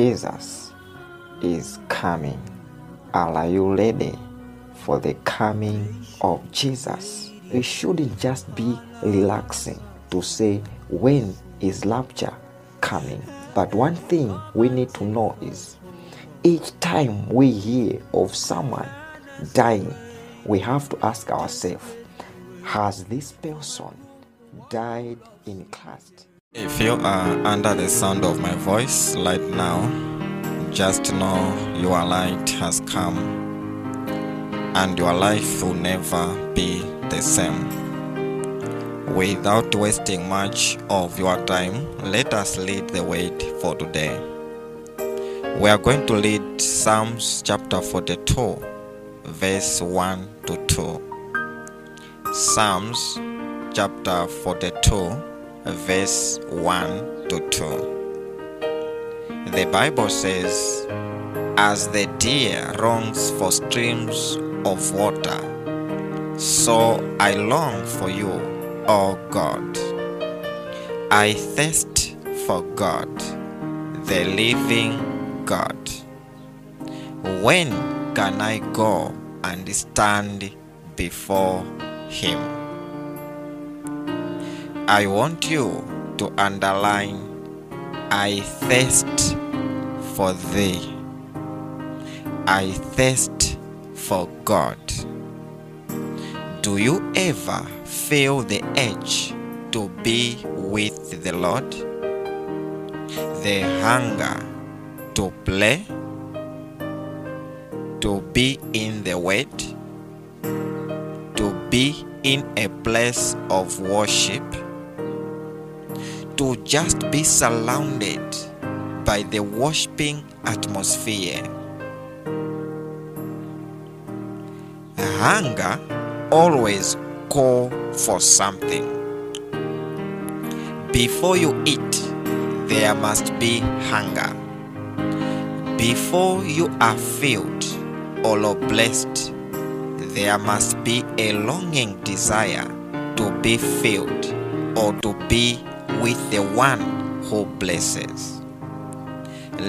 Jesus is coming. Are you ready for the coming of Jesus? We shouldn't just be relaxing to say, when is rapture coming? But one thing we need to know is each time we hear of someone dying, we have to ask ourselves, has this person died in Christ? If you are under the sound of my voice right now, just know your light has come and your life will never be the same. Without wasting much of your time, let us lead the way for today. We are going to read Psalms chapter 42, verse 1 to 2. Psalms chapter 42, verse 1 to 2. The Bible says, As the deer longs for streams of water, so I long for you, O God. I thirst for God, the living God. When can I go and stand before Him? I want you to underline I thirst for thee. I thirst for God. Do you ever feel the urge to be with the Lord? The hunger to play? To be in the Word? To be in a place of worship? To just be surrounded by the worshiping atmosphere? Hunger always call for something. Before you eat, there must be hunger. Before you are filled or blessed, there must be a longing desire to be filled or to be with the one who blesses.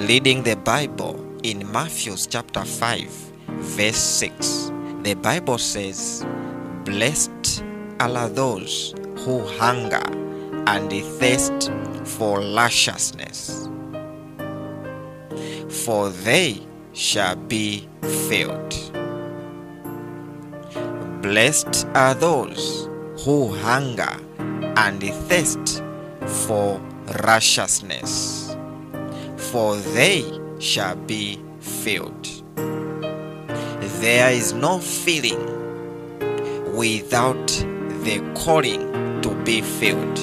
Reading the Bible in Matthew chapter 5, verse 6, the Bible says, Blessed are those who hunger and thirst for righteousness, for they shall be filled. Blessed are those who hunger and thirst for righteousness, for they shall be filled. There is no filling without the calling to be filled.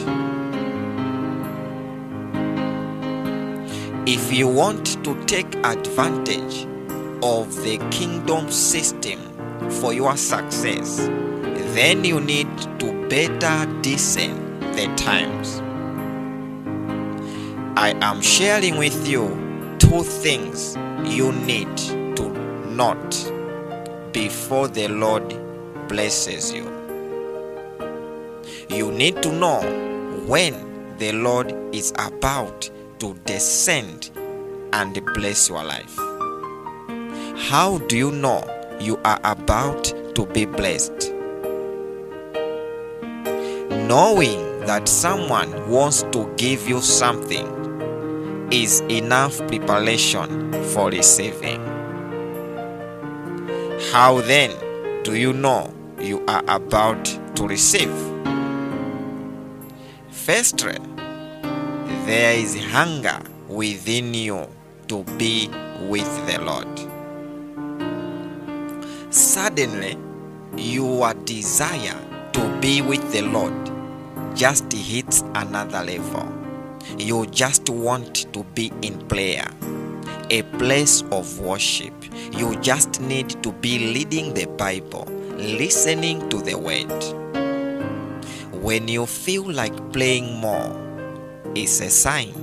If you want to take advantage of the kingdom system for your success, then you need to better discern the times. I am sharing with you two things you need to note before the Lord blesses you. You need to know when the Lord is about to descend and bless your life. How do you know you are about to be blessed? Knowing that someone wants to give you something is enough preparation for receiving. How then do you know you are about to receive? Firstly, there is hunger within you to be with the Lord. Suddenly, your desire to be with the Lord just hits another level. You just want to be in prayer, a place of worship. You just need to be reading the Bible, listening to the Word. When you feel like playing more, it's a sign.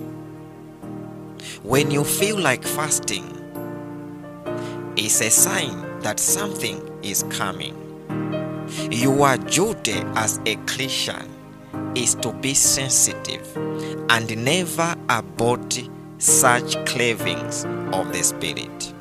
When you feel like fasting, it's a sign that something is coming. You are duty as a Christian is to be sensitive and never abort such cravings of the Spirit.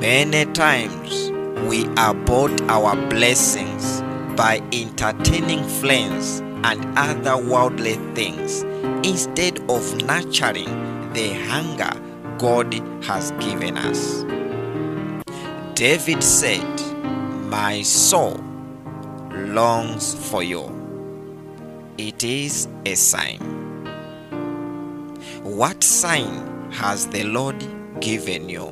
Many times we abort our blessings by entertaining friends and other worldly things instead of nurturing the hunger God has given us. David said, My soul longs for you. It is a sign. What sign has the Lord given you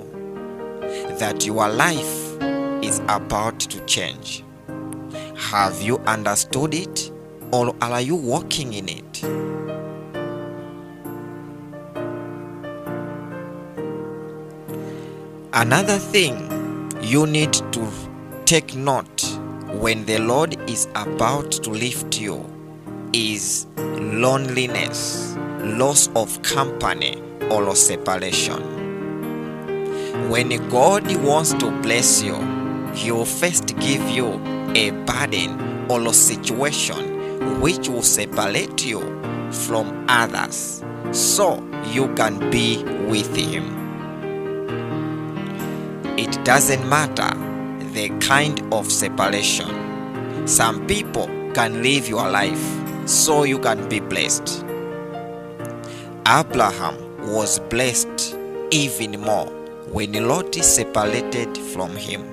that your life is about to change? Have you understood it or are you walking in it? Another thing you need to take note when the Lord is about to lift you is loneliness, loss of company, or separation. When God wants to bless you, He will first give you a burden or a situation which will separate you from others so you can be with Him. It doesn't matter the kind of separation. Some people can live your life so you can be blessed. Abraham was blessed even more when Lot separated from him.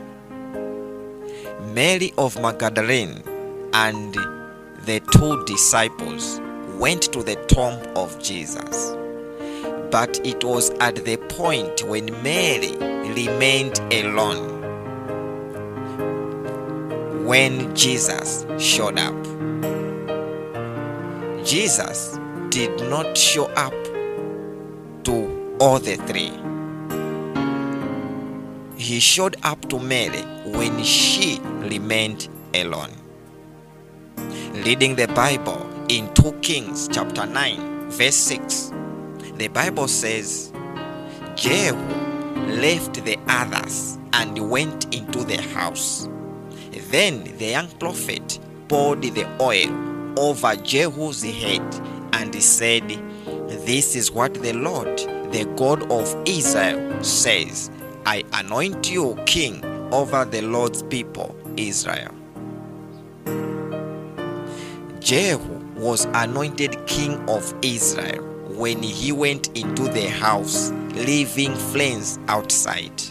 Mary of Magdalene and the two disciples went to the tomb of Jesus. But it was at the point when Mary remained alone when Jesus showed up. Jesus did not show up to all the three. He showed up to Mary when she remained alone. Reading the Bible in 2 Kings chapter 9 verse 6, the Bible says, Jehu left the others and went into the house. Then the young prophet poured the oil over Jehu's head and said, This is what the Lord, the God of Israel, says I anoint you king over the Lord's people, Israel. Jehu was anointed king of Israel when he went into the house, leaving flames outside.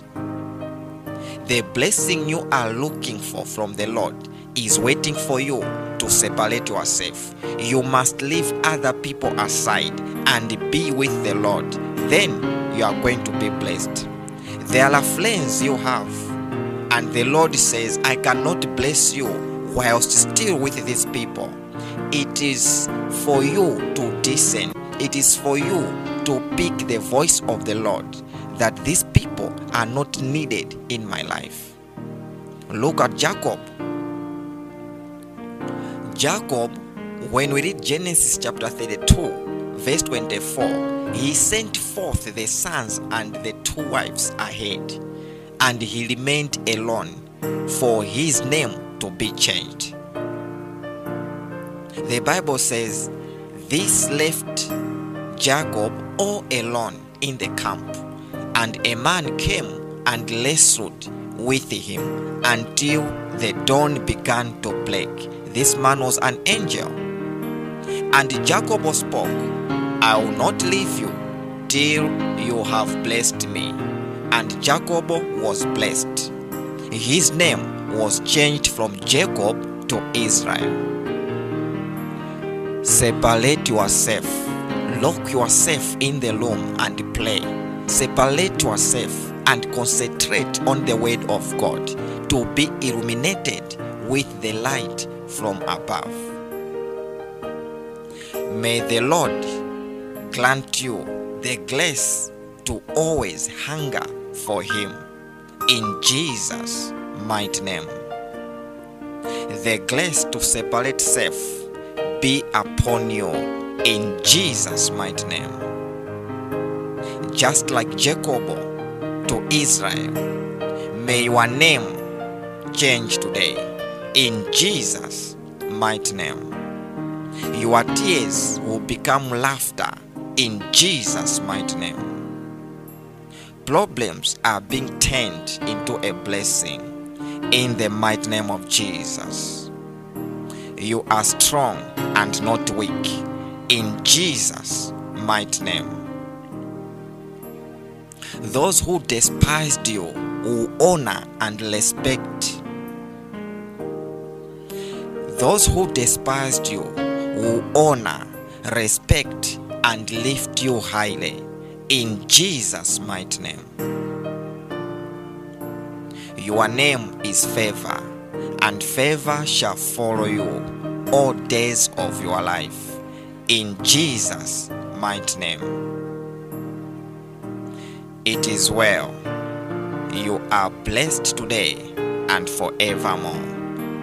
The blessing you are looking for from the Lord is waiting for you to separate yourself. You must leave other people aside and be with the Lord. Then you are going to be blessed. There are friends you have, and the Lord says, I cannot bless you whilst still with these people. It is for you to listen, it is for you to pick the voice of the Lord that these people are not needed in my life. Look at Jacob. Jacob, when we read Genesis chapter 32, verse 24, he sent forth the sons and the two wives ahead, and he remained alone for his name to be changed. The Bible says, This left Jacob all alone in the camp, and a man came and wrestled with him until the dawn began to break. This man was an angel. And Jacob spoke, I will not leave you till you have blessed me. And Jacob was blessed. His name was changed from Jacob to Israel. Separate yourself. Lock yourself in the room and play. Separate yourself and concentrate on the word of God to be illuminated with the light from above. May the Lord grant you the grace to always hunger for Him in Jesus' mighty name. The grace to separate self be upon you in Jesus' mighty name. Just like Jacob to Israel, may your name change today in Jesus' mighty name. Your tears will become laughter in Jesus' mighty name. Problems are being turned into a blessing in the mighty name of Jesus. You are strong and not weak in Jesus' mighty name. Those who despised you will honor and respect. Those who despised you will honor, respect, and lift you highly in Jesus' mighty name. Your name is favor, and favor shall follow you all days of your life in Jesus' mighty name. It is well. You are blessed today and forevermore.